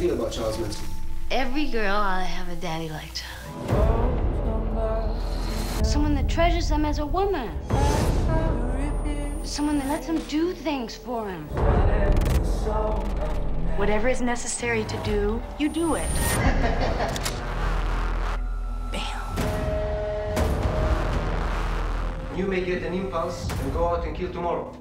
feel about Charles Manson? Every girl ought to have a daddy like Charlie. Someone that treasures them as a woman. Someone that lets them do things for him. Whatever is necessary to do, you do it. Bam. You may get an impulse and go out and kill tomorrow.